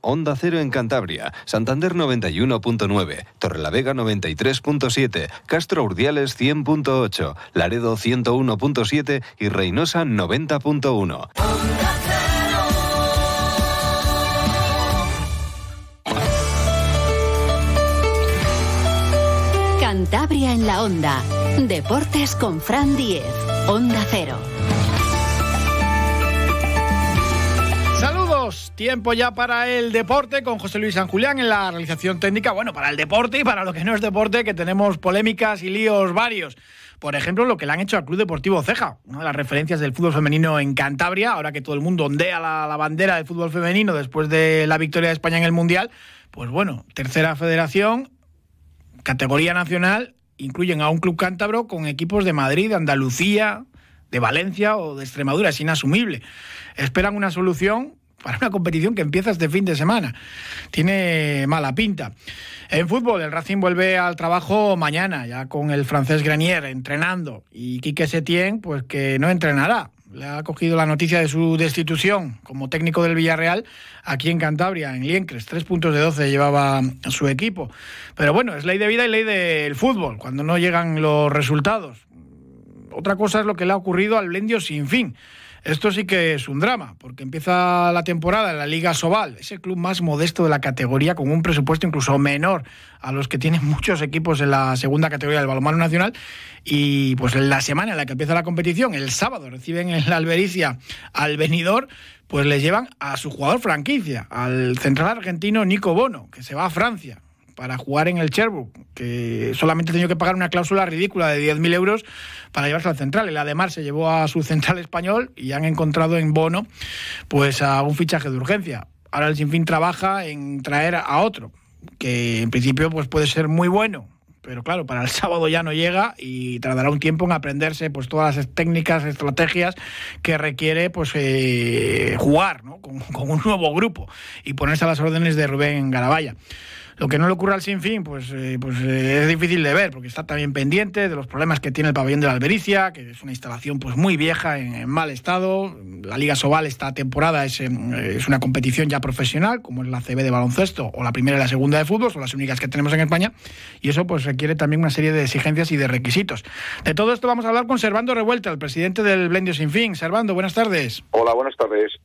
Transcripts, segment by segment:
Onda Cero en Cantabria, Santander 91.9, Torrelavega 93.7, Castro Urdiales 100.8, Laredo 101.7 y Reynosa 90.1. Cantabria en la Onda. Deportes con Fran Diez. Onda Cero. Tiempo ya para el deporte con José Luis San Julián en la realización técnica. Bueno, para el deporte y para lo que no es deporte, que tenemos polémicas y líos varios. Por ejemplo, lo que le han hecho al Club Deportivo Ceja, una de las referencias del fútbol femenino en Cantabria, ahora que todo el mundo ondea la, la bandera del fútbol femenino después de la victoria de España en el Mundial. Pues bueno, tercera federación, categoría nacional, incluyen a un club cántabro con equipos de Madrid, de Andalucía, de Valencia o de Extremadura. Es inasumible. Esperan una solución para una competición que empieza este fin de semana. Tiene mala pinta. En fútbol, el Racing vuelve al trabajo mañana, ya con el francés Grenier entrenando. Y Quique Setién, pues que no entrenará. Le ha cogido la noticia de su destitución como técnico del Villarreal aquí en Cantabria, en Liencres. Tres puntos de 12 llevaba su equipo. Pero bueno, es ley de vida y ley del fútbol, cuando no llegan los resultados. Otra cosa es lo que le ha ocurrido al Blendio sin fin. Esto sí que es un drama, porque empieza la temporada en la Liga Sobal, ese club más modesto de la categoría, con un presupuesto incluso menor a los que tienen muchos equipos en la segunda categoría del balonmano nacional. Y pues en la semana en la que empieza la competición, el sábado reciben en la Albericia al venidor, pues les llevan a su jugador franquicia, al central argentino Nico Bono, que se va a Francia para jugar en el Cherbourg, que solamente tenido que pagar una cláusula ridícula de 10.000 euros para llevarse al central. El Ademar se llevó a su central español y han encontrado en Bono pues a un fichaje de urgencia. Ahora el Sinfín trabaja en traer a otro, que en principio pues puede ser muy bueno, pero claro, para el sábado ya no llega y tardará un tiempo en aprenderse pues todas las técnicas, estrategias que requiere pues eh, jugar ¿no? con, con, un nuevo grupo y ponerse a las órdenes de Rubén Garabaya. Lo que no le ocurre al Sinfín, pues, eh, pues eh, es difícil de ver, porque está también pendiente de los problemas que tiene el pabellón de la Albericia, que es una instalación pues muy vieja, en, en mal estado. La Liga Sobal esta temporada es, eh, es, una competición ya profesional, como es la CB de baloncesto o la primera y la segunda de fútbol, son las únicas que tenemos en España, y eso pues requiere también una serie de exigencias y de requisitos. De todo esto vamos a hablar con Servando Revuelta, el presidente del Blendio Sinfín. Servando, buenas tardes. Hola, buenas tardes.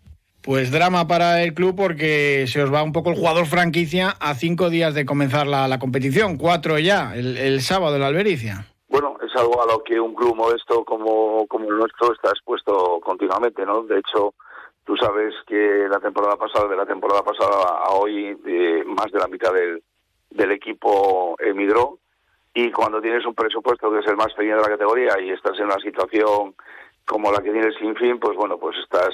Pues drama para el club porque se os va un poco el jugador franquicia a cinco días de comenzar la, competición, cuatro ya, el, sábado en la Albericia. Bueno, es algo a lo que un club modesto como, como el nuestro está expuesto continuamente, ¿no? De hecho, tú sabes que la temporada pasada, de la temporada pasada a hoy, de más de la mitad del, del equipo emigró y cuando tienes un presupuesto que es el más pequeño de la categoría y estás en una situación como la que tienes sin fin, pues bueno, pues estás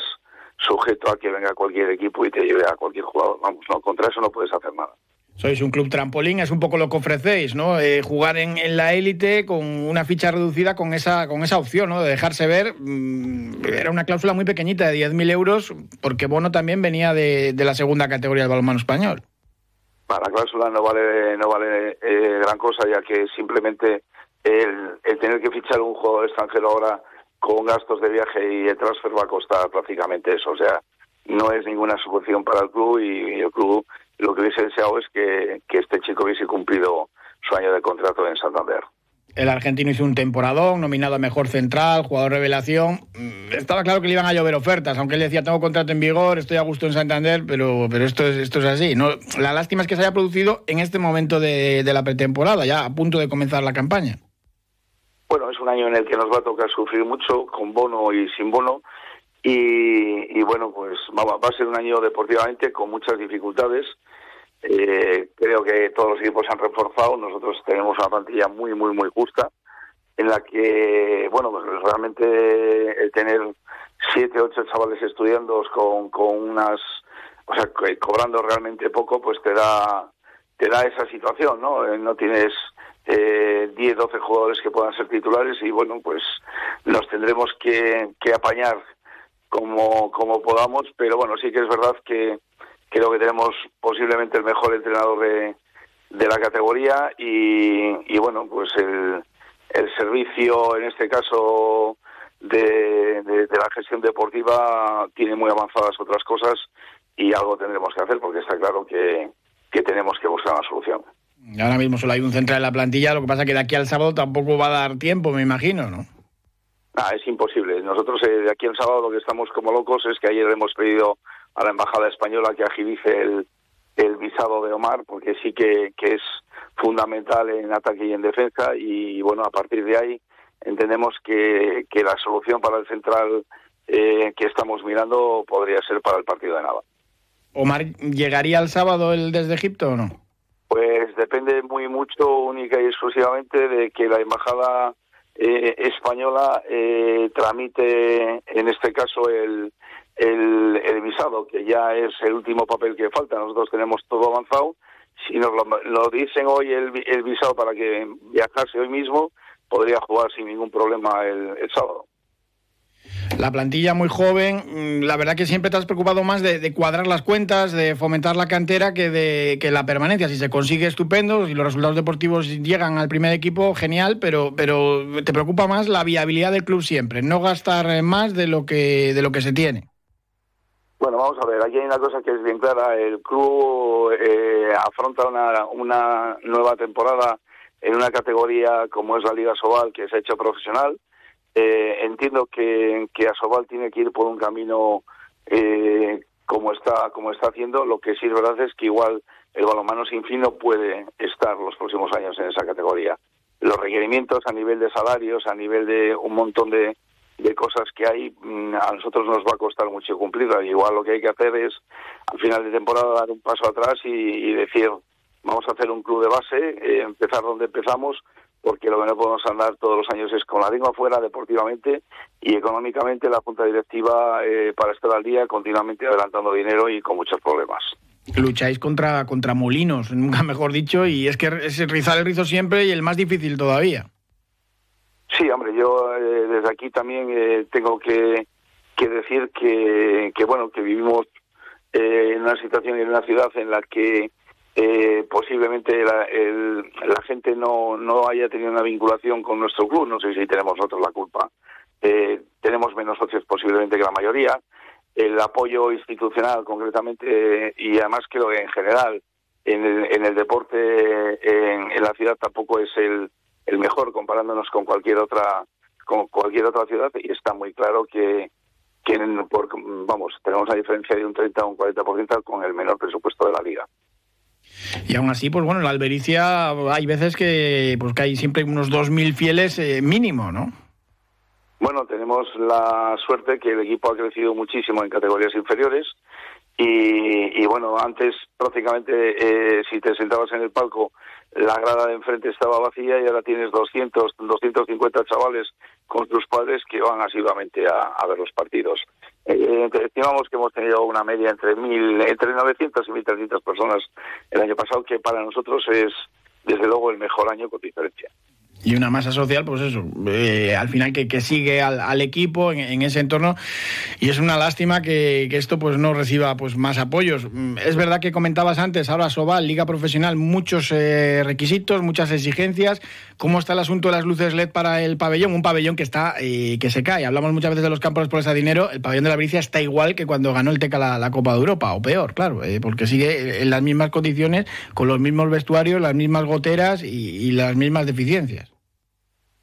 sujeto a que venga cualquier equipo y te lleve a cualquier jugador. Vamos, no, contra eso no puedes hacer nada. Sois un club trampolín, es un poco lo que ofrecéis, ¿no? Eh, jugar en, en, la élite con una ficha reducida con esa, con esa opción, ¿no? De dejarse ver. Mmm, era una cláusula muy pequeñita de 10.000 euros, porque Bono también venía de, de, la segunda categoría del balonmano español. La cláusula no vale, no vale eh, gran cosa, ya que simplemente el, el tener que fichar un jugador extranjero ahora con gastos de viaje y el transfer va a costar prácticamente eso. O sea, no es ninguna subvención para el club y, el club lo que hubiese deseado es que, este chico hubiese cumplido su año de contrato en Santander. El argentino hizo un temporadón, nominado a mejor central, jugador revelación. Estaba claro que le iban a llover ofertas, aunque él decía, tengo contrato en vigor, estoy a gusto en Santander, pero, pero esto, es, esto es así. ¿no? La lástima es que se haya producido en este momento de la pretemporada, ya a punto de comenzar la campaña bueno, es un año en el que nos va a tocar sufrir mucho, con bono y sin bono, y, y bueno, pues va, va, a ser un año deportivamente con muchas dificultades. Eh, creo que todos los equipos se han reforzado, nosotros tenemos una plantilla muy, muy, muy justa, en la que, bueno, pues realmente el tener siete, ocho chavales estudiando con, con unas, o sea, cobrando realmente poco, pues te da, te da esa situación, ¿no? No tienes eh, 10, 12 jugadores que puedan ser titulares y bueno, pues nos tendremos que, que apañar como, como podamos, pero bueno, sí que es verdad que creo que tenemos posiblemente el mejor entrenador de, de la categoría y, y bueno, pues el, el servicio en este caso de, de, de, la gestión deportiva tiene muy avanzadas otras cosas y algo tendremos que hacer porque está claro que, que tenemos que buscar una solución. Ahora mismo solo hay un central en la plantilla, lo que pasa que de aquí al sábado tampoco va a dar tiempo, me imagino, ¿no? Ah, es imposible. Nosotros eh, de aquí al sábado lo que estamos como locos es que ayer hemos pedido a la Embajada Española que agilice el, el visado de Omar, porque sí que, que es fundamental en ataque y en defensa, y bueno, a partir de ahí entendemos que, que la solución para el central eh, que estamos mirando podría ser para el partido de Nava. ¿Omar llegaría el sábado el desde Egipto o no? Pues depende muy mucho, única y exclusivamente, de que la embajada eh, española eh, tramite, en este caso, el, el, visado, que ya es el último papel que falta. Nosotros tenemos todo avanzado. Si nos lo, dicen hoy el, el, visado para que viajase hoy mismo, podría jugar sin ningún problema el sábado la plantilla muy joven, mm, la verdad que siempre te has preocupado más de, cuadrar las cuentas, de fomentar la cantera que de que la permanencia. Si se consigue estupendo, si los resultados deportivos llegan al primer equipo, genial, pero, pero te preocupa más la viabilidad del club siempre, no gastar más de lo que, de lo que se tiene. Bueno, vamos a ver, aquí hay una cosa que es bien clara, el club eh, afronta una, una nueva temporada en una categoría como es la Liga Sobal, que se ha hecho profesional, eh, entiendo que, que Asobal tiene que ir por un camino eh, como está como está haciendo. Lo que sí es verdad es que igual el balonmano sin fin no puede estar los próximos años en esa categoría. Los requerimientos a nivel de salarios, a nivel de un montón de, de cosas que hay, mm, a nosotros nos va a costar mucho cumplirlas. Igual lo que hay que hacer es, al final de temporada, dar un paso atrás y, decir, vamos a hacer un club de base, eh, empezar donde empezamos, porque lo que no podemos andar todos los años es con la lengua fuera deportivamente y económicamente la Junta Directiva eh, para estar al día continuamente adelantando dinero y con muchos problemas. Lucháis contra, contra molinos, nunca mejor dicho, y es que es rizar el rizo siempre y el más difícil todavía. Sí, hombre, yo eh, desde aquí también eh, tengo que, que decir que, que, bueno, que vivimos en una situación en una ciudad en la que eh, posiblemente la, la gente no, no haya tenido una vinculación con nuestro club, no sé si tenemos nosotros la culpa. Eh, tenemos menos socios posiblemente que la mayoría. El apoyo institucional, concretamente, y además creo que en general en el, en el deporte en, la ciudad tampoco es el, el mejor comparándonos con cualquier otra con cualquier otra ciudad y está muy claro que, que por, vamos tenemos una diferencia de un 30 o un 40% con el menor presupuesto de la liga. Y aún así, pues bueno, la Albericia hay veces que, pues que hay siempre unos 2.000 fieles eh, mínimo, ¿no? Bueno, tenemos la suerte que el equipo ha crecido muchísimo en categorías inferiores y, bueno, antes prácticamente eh, si te sentabas en el palco la grada de enfrente estaba vacía y ahora tienes 200, 250 chavales con sus padres que van asiduamente a ver los partidos. Eh, estimamos que hemos tenido una media entre mil, entre 900 y 1.300 personas el año pasado, que para nosotros es desde luego el mejor año con diferencia y una masa social, pues eso, eh, al final que, que sigue al, equipo en, ese entorno y es una lástima que, esto pues no reciba pues más apoyos. Mm, es verdad que comentabas antes, ahora Sobal, Liga Profesional, muchos eh, requisitos, muchas exigencias. ¿Cómo está el asunto de las luces LED para el pabellón? Un pabellón que está eh, que se cae. Hablamos muchas veces de los campos por ese dinero. El pabellón de la Bricia está igual que cuando ganó el Teca la, Copa de Europa, o peor, claro, porque sigue en las mismas condiciones, con los mismos vestuarios, las mismas goteras y las mismas deficiencias.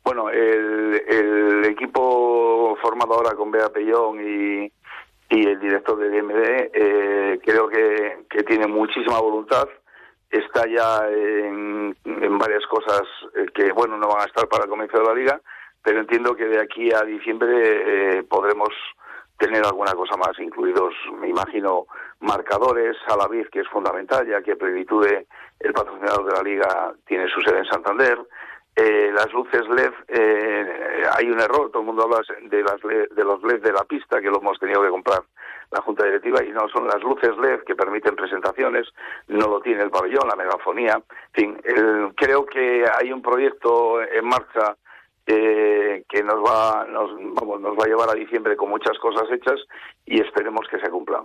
Bueno, el, equipo formado ahora con Bea Pellón y, el director de DMD eh, creo que, tiene muchísima voluntad. Está ya en, varias cosas eh, que, bueno, no van a estar para el comienzo de la liga, pero entiendo que de aquí a diciembre eh, podremos tener alguna cosa más, incluidos, me imagino, marcadores, a la vez que es fundamental, ya que Plenitude, el patrocinador de la liga, tiene su sede en Santander, eh, las luces LED, eh, hay un error, todo el mundo habla de, las de los LED de la pista, que lo hemos tenido que comprar la Junta Directiva, y no son las luces LED que permiten presentaciones, no lo tiene el pabellón, la megafonía. En fin, creo que hay un proyecto en marcha eh, que nos va, nos, vamos, nos va a llevar a diciembre con muchas cosas hechas y esperemos que se cumplan.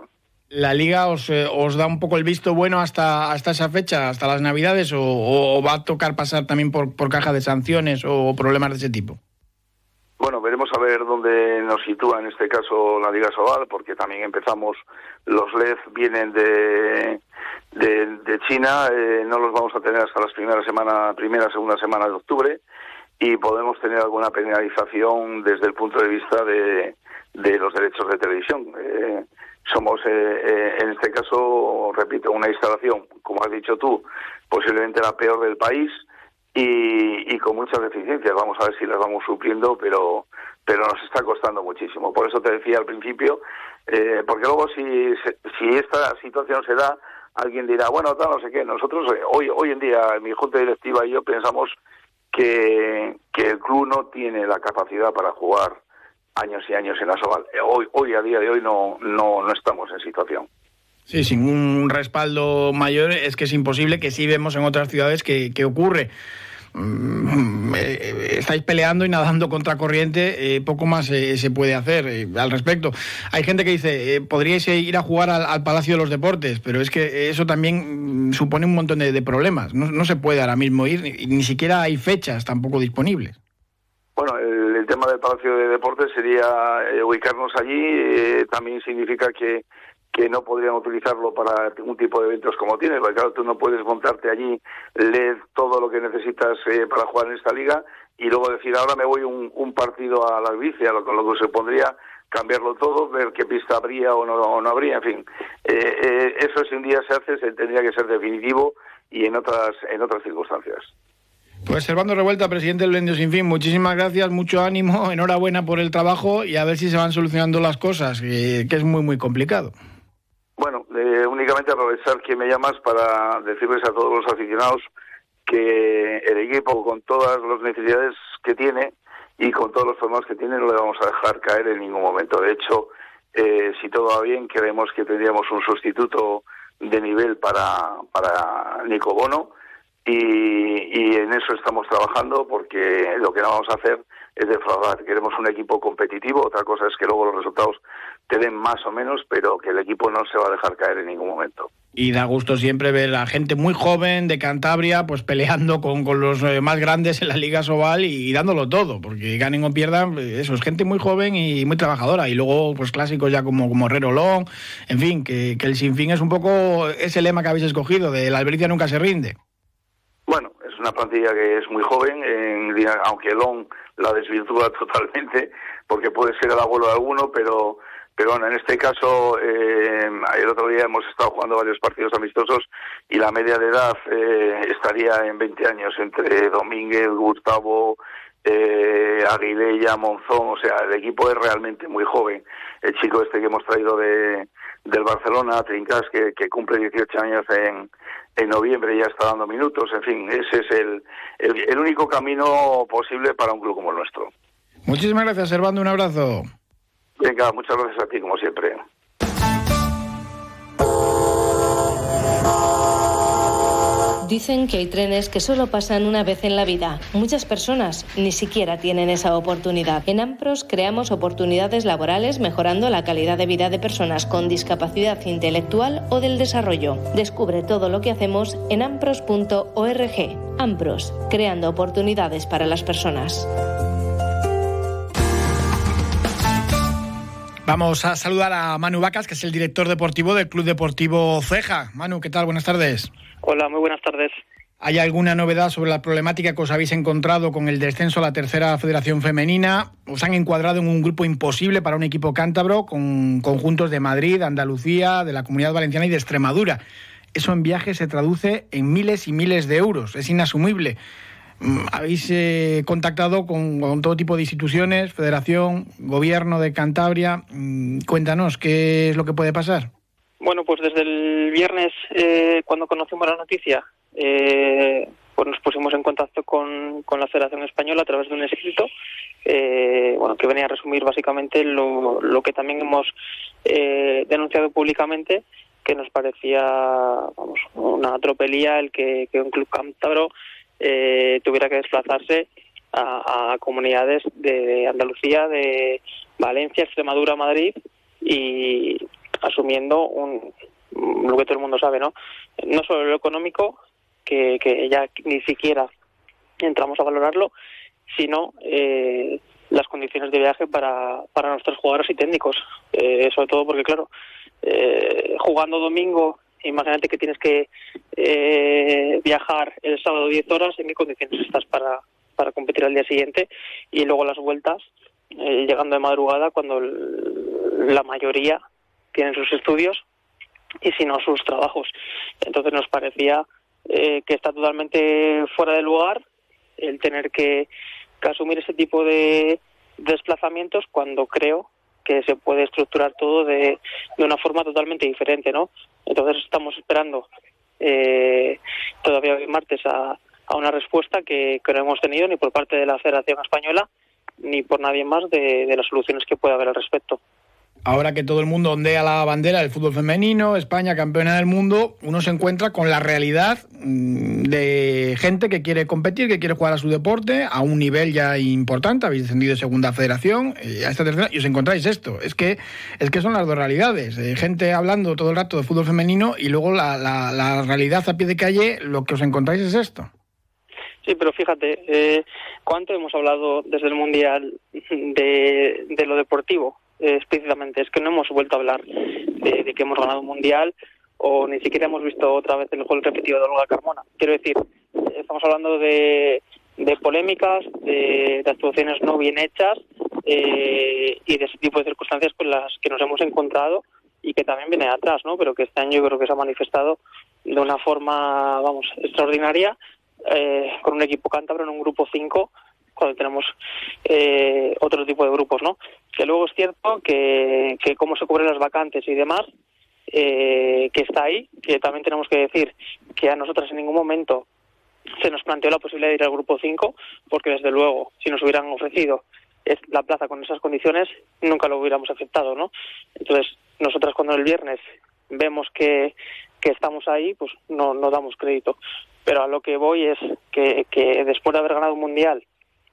¿La liga os, eh, os, da un poco el visto bueno hasta, hasta esa fecha, hasta las navidades, o, va a tocar pasar también por, por caja de sanciones o problemas de ese tipo? Bueno, veremos a ver dónde nos sitúa en este caso la Liga Sobal, porque también empezamos, los LED vienen de, de, China, eh, no los vamos a tener hasta las primeras semana, primera, segunda semana de octubre, y podemos tener alguna penalización desde el punto de vista de, de los derechos de televisión. Eh, somos, eh, en este caso, repito, una instalación, como has dicho tú, posiblemente la peor del país, y, con muchas deficiencias. Vamos a ver si las vamos supliendo, pero pero nos está costando muchísimo. Por eso te decía al principio, eh, porque luego si, si esta situación se da, alguien dirá, bueno, tal, no sé qué. Nosotros eh, hoy hoy en día, mi junta directiva y yo pensamos que, que el club no tiene la capacidad para jugar años y años en Asobal. Eh, hoy, hoy a día de hoy no, no, no estamos en situación. Sí, sin un respaldo mayor es que es imposible, que sí vemos en otras ciudades que, que ocurre. Mm, eh, estáis peleando y nadando contra corriente, eh, poco más eh, se puede hacer al respecto. Hay gente que dice, podríais ir a jugar al, Palacio de los Deportes, pero es que eso también mm, supone un montón de, problemas. No, se puede ahora mismo ir, ni, siquiera hay fechas tampoco disponibles. Tema del Palacio de Deportes sería ubicarnos allí, también significa que que no podrían utilizarlo para un tipo de eventos como tienes, porque claro, tú no puedes montarte allí, leer todo lo que necesitas eh, para jugar en esta liga y luego decir, ahora me voy un, un partido a la Albicia, con lo que se pondría cambiarlo todo, ver qué pista habría o no, no habría, en fin. Eh, eh, eso si un día se hace, se tendría que ser definitivo y en otras, en otras circunstancias. Pues Servando Revuelta, presidente del Lendio Sin Fin, muchísimas gracias, mucho ánimo, enhorabuena por el trabajo y a ver si se van solucionando las cosas, que es muy, muy complicado. Bueno, eh, únicamente aprovechar que me llamas para decirles a todos los aficionados que el equipo, con todas las necesidades que tiene y con todos los formatos que tiene, no le vamos a dejar caer en ningún momento. De hecho, eh, si todo va bien, creemos que tendríamos un sustituto de nivel para, para Nico Bono y, en eso estamos trabajando porque lo que no vamos a hacer es defraudar. Queremos un equipo competitivo, otra cosa es que luego los resultados te den más o menos, pero que el equipo no se va a dejar caer en ningún momento. Y da gusto siempre ver a gente muy joven de Cantabria pues peleando con, los eh, más grandes en la Liga Sobal y, dándolo todo, porque ganen o pierdan, eso es gente muy joven y muy trabajadora. Y luego pues clásicos ya como, como Herrero Long, en fin, que, que el sinfín es un poco ese lema que habéis escogido, de la Albericia nunca se rinde. Bueno, es una plantilla que es muy joven, en, aunque Long la desvirtúa totalmente, porque puede ser el abuelo de alguno, pero pero bueno, en este caso, eh, el otro día hemos estado jugando varios partidos amistosos y la media de edad eh, estaría en 20 años entre Domínguez, Gustavo, eh, Aguilella, Monzón, o sea, el equipo es realmente muy joven. El chico este que hemos traído de, del Barcelona, Trincas, que, que cumple 18 años en, en noviembre, ya está dando minutos, en fin, ese es el, el único camino posible para un club como el nuestro. Muchísimas gracias, Servando, un abrazo. Venga, muchas gracias a ti, como siempre. Dicen que hay trenes que solo pasan una vez en la vida. Muchas personas ni siquiera tienen esa oportunidad. En AMPROS creamos oportunidades laborales mejorando la calidad de vida de personas con discapacidad intelectual o del desarrollo. Descubre todo lo que hacemos en ampros.org. AMPROS, creando oportunidades para las personas. Vamos a saludar a Manu Vacas, que es el director deportivo del Club Deportivo Ceja. Manu, ¿qué tal? Buenas tardes. Hola, muy buenas tardes. ¿Hay alguna novedad sobre la problemática que os habéis encontrado con el descenso a la tercera federación femenina? ¿Os han encuadrado en un grupo imposible para un equipo cántabro con conjuntos de Madrid, Andalucía, de la Comunidad Valenciana y de Extremadura? Eso en viaje se traduce en miles y miles de euros. Es inasumible. Mm, habéis eh, contactado con, todo tipo de instituciones, federación, gobierno de Cantabria. Mm, cuéntanos, ¿qué es lo que puede pasar? Bueno, pues desde el viernes, eh, cuando conocimos la noticia, eh, pues nos pusimos en contacto con, la Federación Española a través de un escrito, bueno, que venía a resumir básicamente lo, que también hemos denunciado públicamente, que nos parecía, vamos, una tropelía el que, que un club cántabro eh, tuviera que desplazarse a, comunidades de Andalucía, de Valencia, Extremadura, Madrid y asumiendo un, lo que todo el mundo sabe, ¿no? No solo lo económico, que, ya ni siquiera entramos a valorarlo, sino eh, las condiciones de viaje para, para nuestros jugadores y técnicos. Eh, sobre todo porque, claro, eh, jugando domingo, imagínate que tienes que eh, viajar el sábado 10 horas, ¿en qué condiciones estás para, para competir al día siguiente? Y luego las vueltas, llegando de madrugada, cuando la mayoría tienen sus estudios y si no sus trabajos. Entonces nos parecía que está totalmente fuera de lugar el tener que asumir ese tipo de desplazamientos cuando creo que se puede estructurar todo de, de una forma totalmente diferente, ¿no? Entonces estamos esperando eh, todavía hoy martes a, a una respuesta que, que, no hemos tenido ni por parte de la Federación Española ni por nadie más de, de las soluciones que pueda haber al respecto ahora que todo el mundo ondea la bandera del fútbol femenino, España campeona del mundo, uno se encuentra con la realidad mm, de gente que quiere competir, que quiere jugar a su deporte a un nivel ya importante, habéis descendido de segunda federación, eh, a esta tercera, y os encontráis esto. Es que, es que son las dos realidades. Eh, gente hablando todo el rato de fútbol femenino y luego la, la, realidad a pie de calle, lo que os encontráis es esto. Sí, pero fíjate, eh, ¿cuánto hemos hablado desde el Mundial de, de lo deportivo? Explícitamente, es que no hemos vuelto a hablar de, que hemos ganado un mundial o ni siquiera hemos visto otra vez el gol repetido de Olga Carmona. Quiero decir, estamos hablando de, de polémicas, de, actuaciones no bien hechas eh, y de ese tipo de circunstancias con las que nos hemos encontrado y que también viene atrás, ¿no? Pero que este año yo creo que se ha manifestado de una forma, vamos, extraordinaria eh, con un equipo cántabro en un grupo 5 cuando tenemos eh, otro tipo de grupos, ¿no? Que luego es cierto que, que cómo se cubren las vacantes y demás, eh, que está ahí, que también tenemos que decir que a nosotras en ningún momento se nos planteó la posibilidad de ir al grupo 5, porque desde luego, si nos hubieran ofrecido la plaza con esas condiciones, nunca lo hubiéramos aceptado, ¿no? Entonces, nosotras cuando el viernes vemos que, que estamos ahí, pues no, no damos crédito. Pero a lo que voy es que, que después de haber ganado un mundial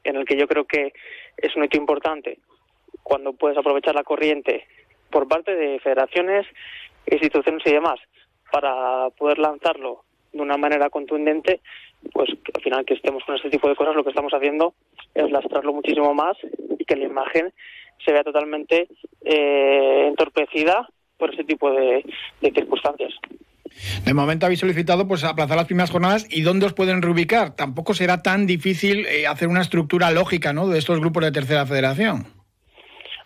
en el que yo creo que es un hito importante cuando puedes aprovechar la corriente por parte de federaciones, instituciones y demás para poder lanzarlo de una manera contundente, pues al final que estemos con este tipo de cosas, lo que estamos haciendo es lastrarlo muchísimo más y que la imagen se vea totalmente eh, entorpecida por ese tipo de circunstancias. De momento habéis solicitado pues aplazar las primeras jornadas y dónde os pueden reubicar. Tampoco será tan difícil eh, hacer una estructura lógica ¿no? de estos grupos de tercera federación.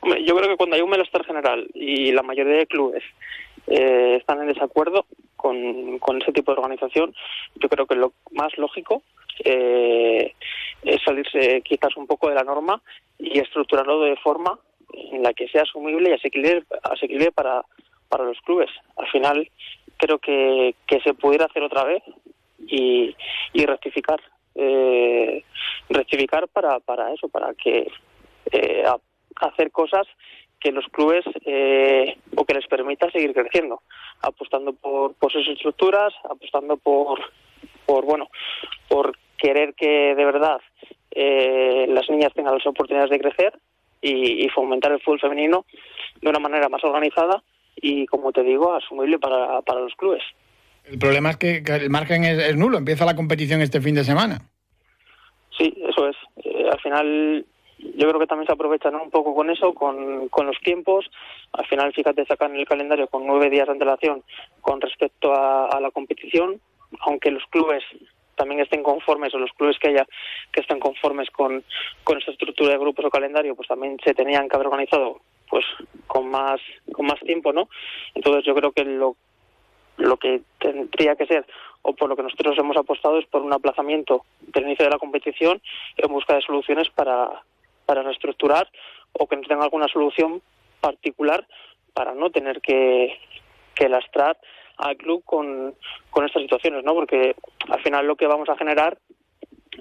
Yo creo que cuando hay un malestar general y la mayoría de clubes eh, están en desacuerdo con, con, ese tipo de organización, yo creo que lo más lógico eh, es salirse quizás un poco de la norma y estructurarlo de forma en la que sea asumible y asequible, asequible para, para los clubes. Al final, creo que, que se pudiera hacer otra vez y, y rectificar. Eh, rectificar para, para eso, para que eh, hacer cosas que los clubes eh, o que les permita seguir creciendo, apostando por, por sus estructuras, apostando por, por bueno, por querer que de verdad eh, las niñas tengan las oportunidades de crecer y, y fomentar el fútbol femenino de una manera más organizada y, como te digo, asumible para, para los clubes. El problema es que, el margen es, nulo, empieza la competición este fin de semana. Sí, eso es. Eh, al final yo creo que también se aprovechan un poco con eso, con, con los tiempos. Al final, fíjate, sacan el calendario con nueve días de antelación con respecto a, la competición, aunque los clubes también estén conformes o los clubes que haya que estén conformes con, con esa estructura de grupos o calendario, pues también se tenían que haber organizado pues con más con más tiempo no entonces yo creo que lo lo que tendría que ser o por lo que nosotros hemos apostado es por un aplazamiento del inicio de la competición en busca de soluciones para para reestructurar o que nos den alguna solución particular para no tener que, que lastrar al club con, con estas situaciones, ¿no? Porque al final lo que vamos a generar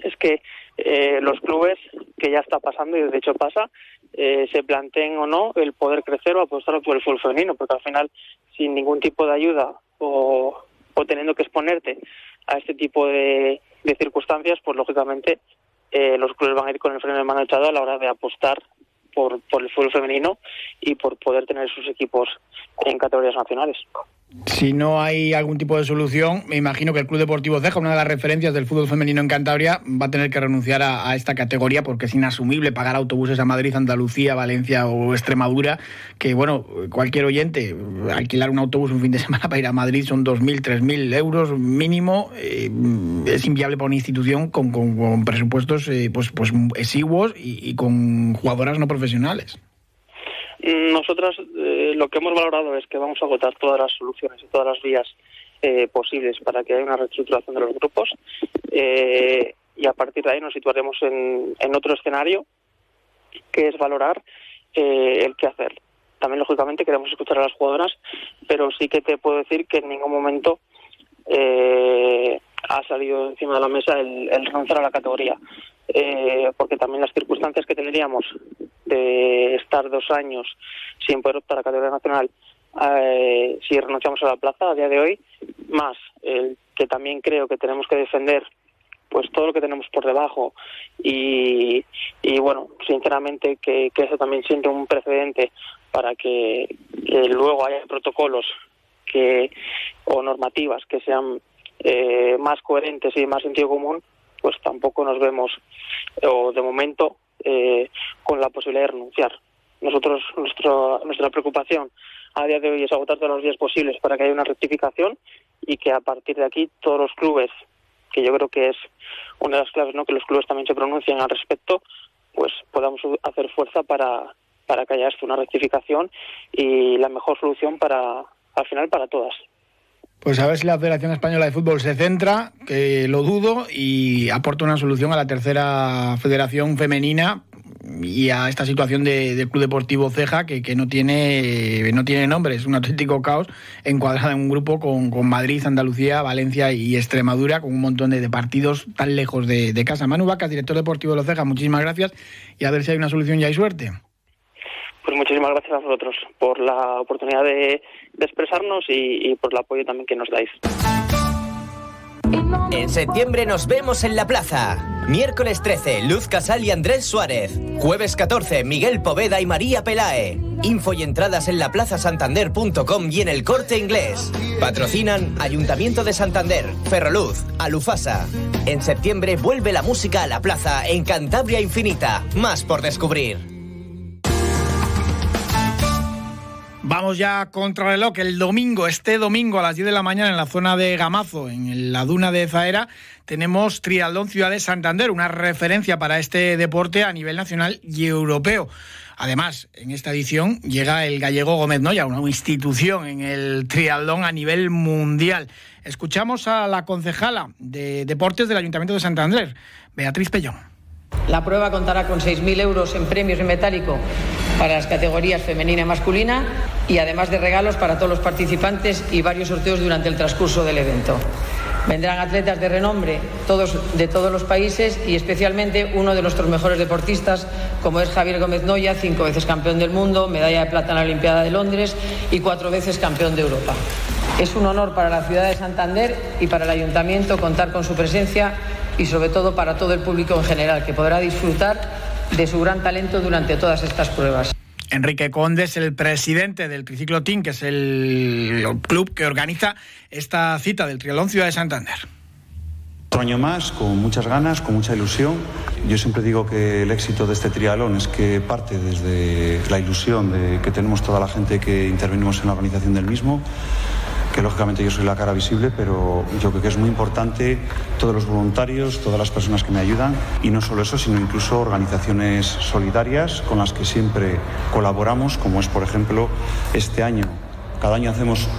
es que eh, los clubes, que ya está pasando y de hecho pasa, eh, se planteen o no el poder crecer o apostar por el fútbol femenino, porque al final, sin ningún tipo de ayuda o, o teniendo que exponerte a este tipo de, de circunstancias, pues lógicamente eh, los clubes van a ir con el freno de mano echado a la hora de apostar por, por el fútbol femenino y por poder tener sus equipos en categorías nacionales. Si no hay algún tipo de solución, me imagino que el Club Deportivo Ceja, una de las referencias del fútbol femenino en Cantabria, va a tener que renunciar a, esta categoría porque es inasumible pagar autobuses a Madrid, Andalucía, Valencia o Extremadura, que bueno, cualquier oyente, alquilar un autobús un fin de semana para ir a Madrid son 2.000, 3.000 euros mínimo, eh, es inviable para una institución con, presupuestos eh, pues, pues exiguos y con jugadoras no profesionales. Nosotras eh, lo que hemos valorado es que vamos a agotar todas las soluciones y todas las vías eh, posibles para que haya una reestructuración de los grupos eh, y a partir de ahí nos situaremos en, otro escenario que es valorar el qué hacer. También, lógicamente, queremos escuchar a las jugadoras, pero sí que te puedo decir que en ningún momento ha salido encima de la mesa el, el renunciar a la categoría. porque también las circunstancias que tendríamos de estar dos años sin poder optar a categoría nacional eh, si renunciamos a la plaza a día de hoy, más el que también creo que tenemos que defender pues todo lo que tenemos por debajo y, y bueno, sinceramente que, que eso también siente un precedente para que, luego haya protocolos que o normativas que sean eh, más coherentes y más sentido común, pues tampoco nos vemos o de momento eh, con la posibilidad de renunciar. Nosotros, nuestro, nuestra preocupación a día de hoy es agotar todos los días posibles para que haya una rectificación y que a partir de aquí todos los clubes, que yo creo que es una de las claves, que los clubes también se pronuncien al respecto, pues podamos hacer fuerza para, para que haya esto una rectificación y la mejor solución para, al final, para todas. Pues a ver si la Federación Española de Fútbol se centra, que lo dudo, y aporta una solución a la tercera federación femenina y a esta situación del de Club Deportivo Ceja que, no tiene no tiene nombre, es un auténtico caos encuadrado en un grupo con, con Madrid, Andalucía, Valencia y Extremadura, con un montón de, partidos tan lejos de, de, casa. Manu Vacas, director deportivo de los Ceja, muchísimas gracias y a ver si hay una solución y hay suerte. Pues muchísimas gracias a vosotros por la oportunidad de, expresarnos y, por el apoyo también que nos dais. En septiembre nos vemos en la plaza. Miércoles 13, Luz Casal y Andrés Suárez. Jueves 14, Miguel Poveda y María Pelae. Info y entradas en laplazasantander.com y en el corte inglés. Patrocinan Ayuntamiento de Santander, Ferroluz, Alufasa. En septiembre vuelve la música a la plaza en Cantabria Infinita. Más por descubrir. Vamos ya contra el reloj. El domingo, este domingo a las 10 de la mañana en la zona de Gamazo, en la duna de Zaera, tenemos Triatlón Ciudad de Santander, una referencia para este deporte a nivel nacional y europeo. Además, en esta edición llega el gallego Gómez Noya, una institución en el triatlón a nivel mundial. Escuchamos a la concejala de deportes del Ayuntamiento de Santander, Beatriz Pellón. La prueba contará con 6.000 euros en premios en metálico para las categorías femenina y masculina y además de regalos para todos los participantes y varios sorteos durante el transcurso del evento. Vendrán atletas de renombre, de todos los países y especialmente uno de nuestros mejores deportistas, como es Javier Gómez Noya, cinco veces campeón del mundo, medalla de plata en la Olimpiada de Londres y cuatro veces campeón de Europa. Es un honor para la ciudad de Santander y para el ayuntamiento contar con su presencia y sobre todo para todo el público en general, que podrá disfrutar de su gran talento durante todas estas pruebas. Enrique Conde es el presidente del Triciclo Team, que es el club que organiza esta cita del Triatlón Ciudad de Santander. Otro año más, con muchas ganas, con mucha ilusión. Yo siempre digo que el éxito de este triatlón es que parte desde la ilusión de que tenemos toda la gente que intervenimos en la organización del mismo que lógicamente yo soy la cara visible, pero yo creo que es muy importante todos los voluntarios, todas las personas que me ayudan y no solo eso, sino incluso organizaciones solidarias con las que siempre colaboramos, como es por ejemplo este año. Cada año hacemos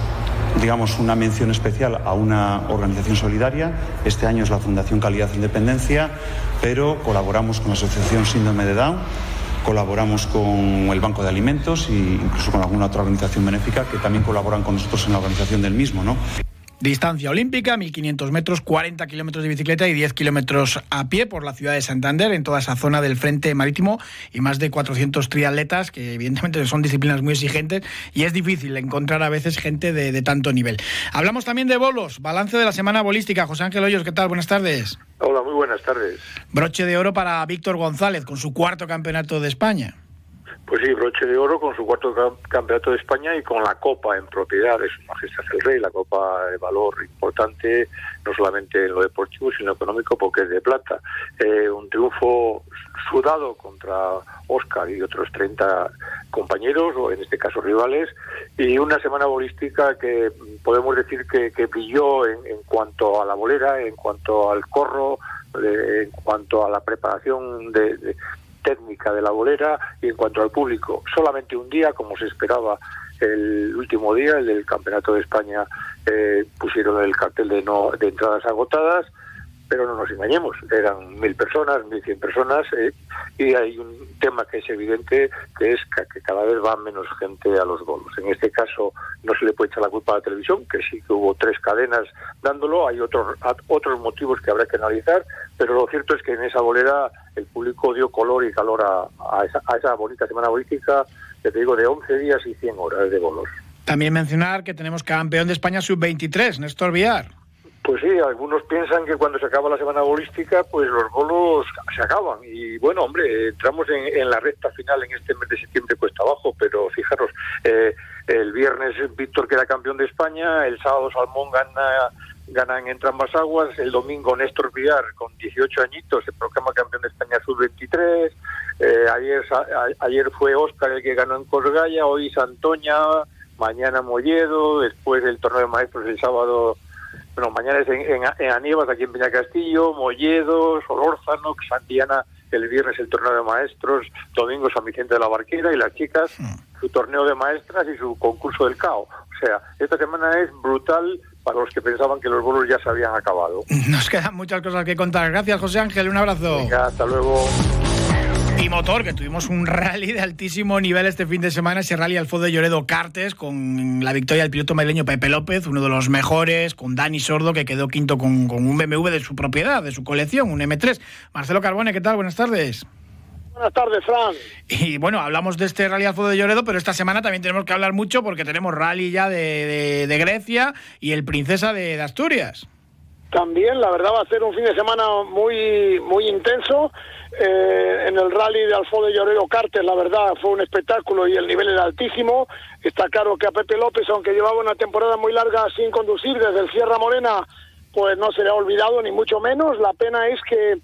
digamos, una mención especial a una organización solidaria. Este año es la Fundación Calidad e Independencia, pero colaboramos con la Asociación Síndrome de Down colaboramos con el Banco de Alimentos e incluso con alguna otra organización benéfica que también colaboran con nosotros en la organización del mismo, ¿no? Distancia olímpica, 1.500 metros, 40 kilómetros de bicicleta y 10 kilómetros a pie por la ciudad de Santander, en toda esa zona del frente marítimo, y más de 400 triatletas, que evidentemente son disciplinas muy exigentes, y es difícil encontrar a veces gente de, de tanto nivel. Hablamos también de bolos, balance de la semana bolística. José Ángel Hoyos, ¿qué tal? Buenas tardes. Hola, muy buenas tardes. Broche de oro para Víctor González, con su cuarto campeonato de España. Pues sí, broche de oro con su cuarto campeonato de España y con la Copa en propiedad de Su Majestad el Rey, la Copa de valor importante, no solamente en lo deportivo, sino económico, porque es de plata. Eh, un triunfo sudado contra Oscar y otros 30 compañeros, o en este caso rivales, y una semana bolística que podemos decir que, brilló en, cuanto a la bolera, en cuanto al corro, en cuanto a la preparación de técnica de la bolera y en cuanto al público, solamente un día, como se esperaba el último día, el del Campeonato de España, eh, pusieron el cartel de, no, de entradas agotadas, pero no nos engañemos, eran mil personas, mil cien personas, eh, y hay un tema que es evidente, que es que cada vez va menos gente a los bolos. En este caso no se le puede echar la culpa a la televisión, que sí que hubo tres cadenas dándolo, hay otros otros motivos que habrá que analizar, pero lo cierto es que en esa bolera el público dio color y calor a, esa, a esa bonita semana bolística, que te digo, de 11 días y 100 horas de bolos. También mencionar que tenemos campeón de España sub-23, Néstor Villar. Pues sí, algunos piensan que cuando se acaba la semana bolística, pues los bolos se acaban. Y bueno, hombre, entramos en, la recta final en este mes de septiembre cuesta abajo, pero fijaros, eh, el viernes Víctor queda campeón de España, el sábado Salmón gana gana en entrambas aguas, el domingo Néstor Villar con 18 añitos se proclama campeón de España sub-23, eh, ayer, ayer fue Óscar el que ganó en Cosgaya, hoy Santoña, mañana Molledo, después el torneo de maestros el sábado bueno, mañana es en, en, Aníbal, aquí en Peña Castillo, Molledo, Solórzano, Santiana, el viernes el torneo de maestros, domingo San Vicente de la Barquera y las chicas hmm. su torneo de maestras y su concurso del CAO. O sea, esta semana es brutal para los que pensaban que los bolos ya se habían acabado. Nos quedan muchas cosas que contar. Gracias, José Ángel. Un abrazo. Venga, hasta luego. Y motor, que tuvimos un rally de altísimo nivel este fin de semana, ese rally al de Lloredo Cartes, con la victoria del piloto madrileño Pepe López, uno de los mejores, con Dani Sordo, que quedó quinto con, un BMW de su propiedad, de su colección, un M3. Marcelo Carbone, ¿qué tal? Buenas tardes. Buenas tardes, Fran. Y bueno, hablamos de este rally al de Lloredo, pero esta semana también tenemos que hablar mucho porque tenemos rally ya de, Grecia y el Princesa de, de Asturias. También, la verdad, va a ser un fin de semana muy, muy intenso eh, en el rally de Alfo de Llorero Cartes, la verdad, fue un espectáculo y el nivel era altísimo. Está claro que a Pepe López, aunque llevaba una temporada muy larga sin conducir desde el Sierra Morena, pues no se le ha olvidado ni mucho menos. La pena es que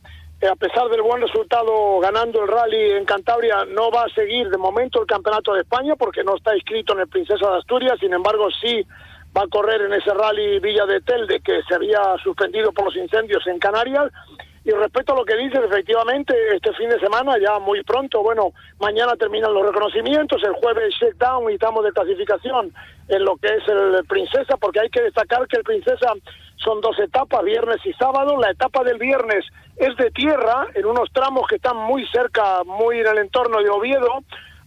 a pesar del buen resultado ganando el rally en Cantabria, no va a seguir de momento el Campeonato de España porque no está inscrito en el Princesa de Asturias, sin embargo sí va a correr en ese rally Villa de Telde que se había suspendido por los incendios en Canarias. Y respecto a lo que dices, efectivamente, este fin de semana, ya muy pronto, bueno, mañana terminan los reconocimientos, el jueves down y estamos de clasificación en lo que es el Princesa, porque hay que destacar que el Princesa son dos etapas, viernes y sábado. La etapa del viernes es de tierra, en unos tramos que están muy cerca, muy en el entorno de Oviedo,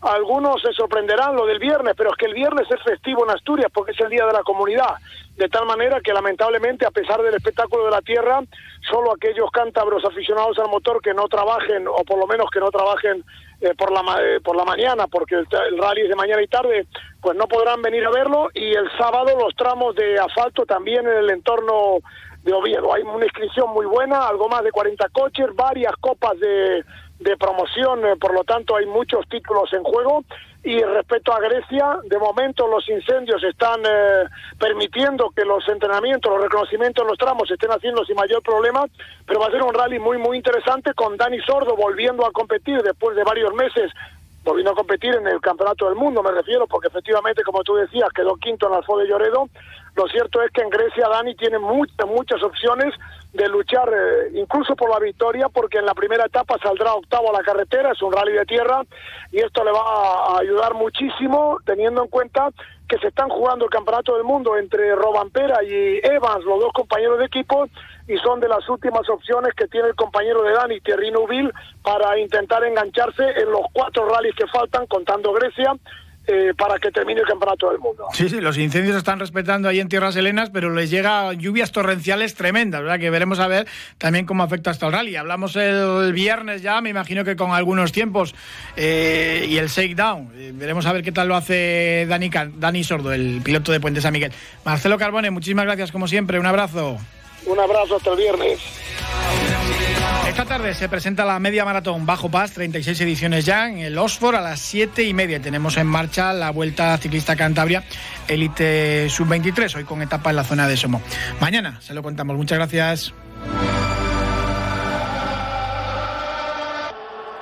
algunos se sorprenderán lo del viernes, pero es que el viernes es festivo en Asturias porque es el Día de la Comunidad. De tal manera que lamentablemente, a pesar del espectáculo de la tierra, solo aquellos cántabros aficionados al motor que no trabajen, o por lo menos que no trabajen eh, por, la, eh, por la mañana, porque el, rally es de mañana y tarde, pues no podrán venir a verlo. Y el sábado los tramos de asfalto también en el entorno de Oviedo. Hay una inscripción muy buena, algo más de 40 coches, varias copas de de promoción, eh, por lo tanto hay muchos títulos en juego. Y respecto a Grecia, de momento los incendios están eh, permitiendo que los entrenamientos, los reconocimientos en los tramos estén haciendo sin mayor problema, pero va a ser un rally muy, muy interesante con Dani Sordo volviendo a competir después de varios meses volviendo a competir en el Campeonato del Mundo, me refiero, porque efectivamente, como tú decías, quedó quinto en el Alfo de Lloredo. Lo cierto es que en Grecia Dani tiene muchas, muchas opciones de luchar eh, incluso por la victoria, porque en la primera etapa saldrá octavo a la carretera, es un rally de tierra, y esto le va a ayudar muchísimo, teniendo en cuenta que se están jugando el campeonato del mundo entre Robampera y Evans, los dos compañeros de equipo, y son de las últimas opciones que tiene el compañero de Dani, Thierry Neuville, para intentar engancharse en los cuatro rallies que faltan, contando Grecia, eh, para que termine el campeonato del mundo. Sí, sí, los incendios se están respetando ahí en Tierras Helenas, pero les llega lluvias torrenciales tremendas, ¿verdad? Que veremos a ver también cómo afecta hasta el rally. Hablamos el viernes ya, me imagino que con algunos tiempos, eh, y el shakedown. Eh, veremos a ver qué tal lo hace Dani, Dani Sordo, el piloto de Puente San Miguel. Marcelo Carbone, muchísimas gracias como siempre, un abrazo. Un abrazo hasta el viernes. Esta tarde se presenta la media maratón Bajo Paz, 36 ediciones ya, en el Oxford a las 7 y media. Tenemos en marcha la Vuelta Ciclista Cantabria Elite Sub-23, hoy con etapa en la zona de Somo. Mañana se lo contamos. Muchas gracias.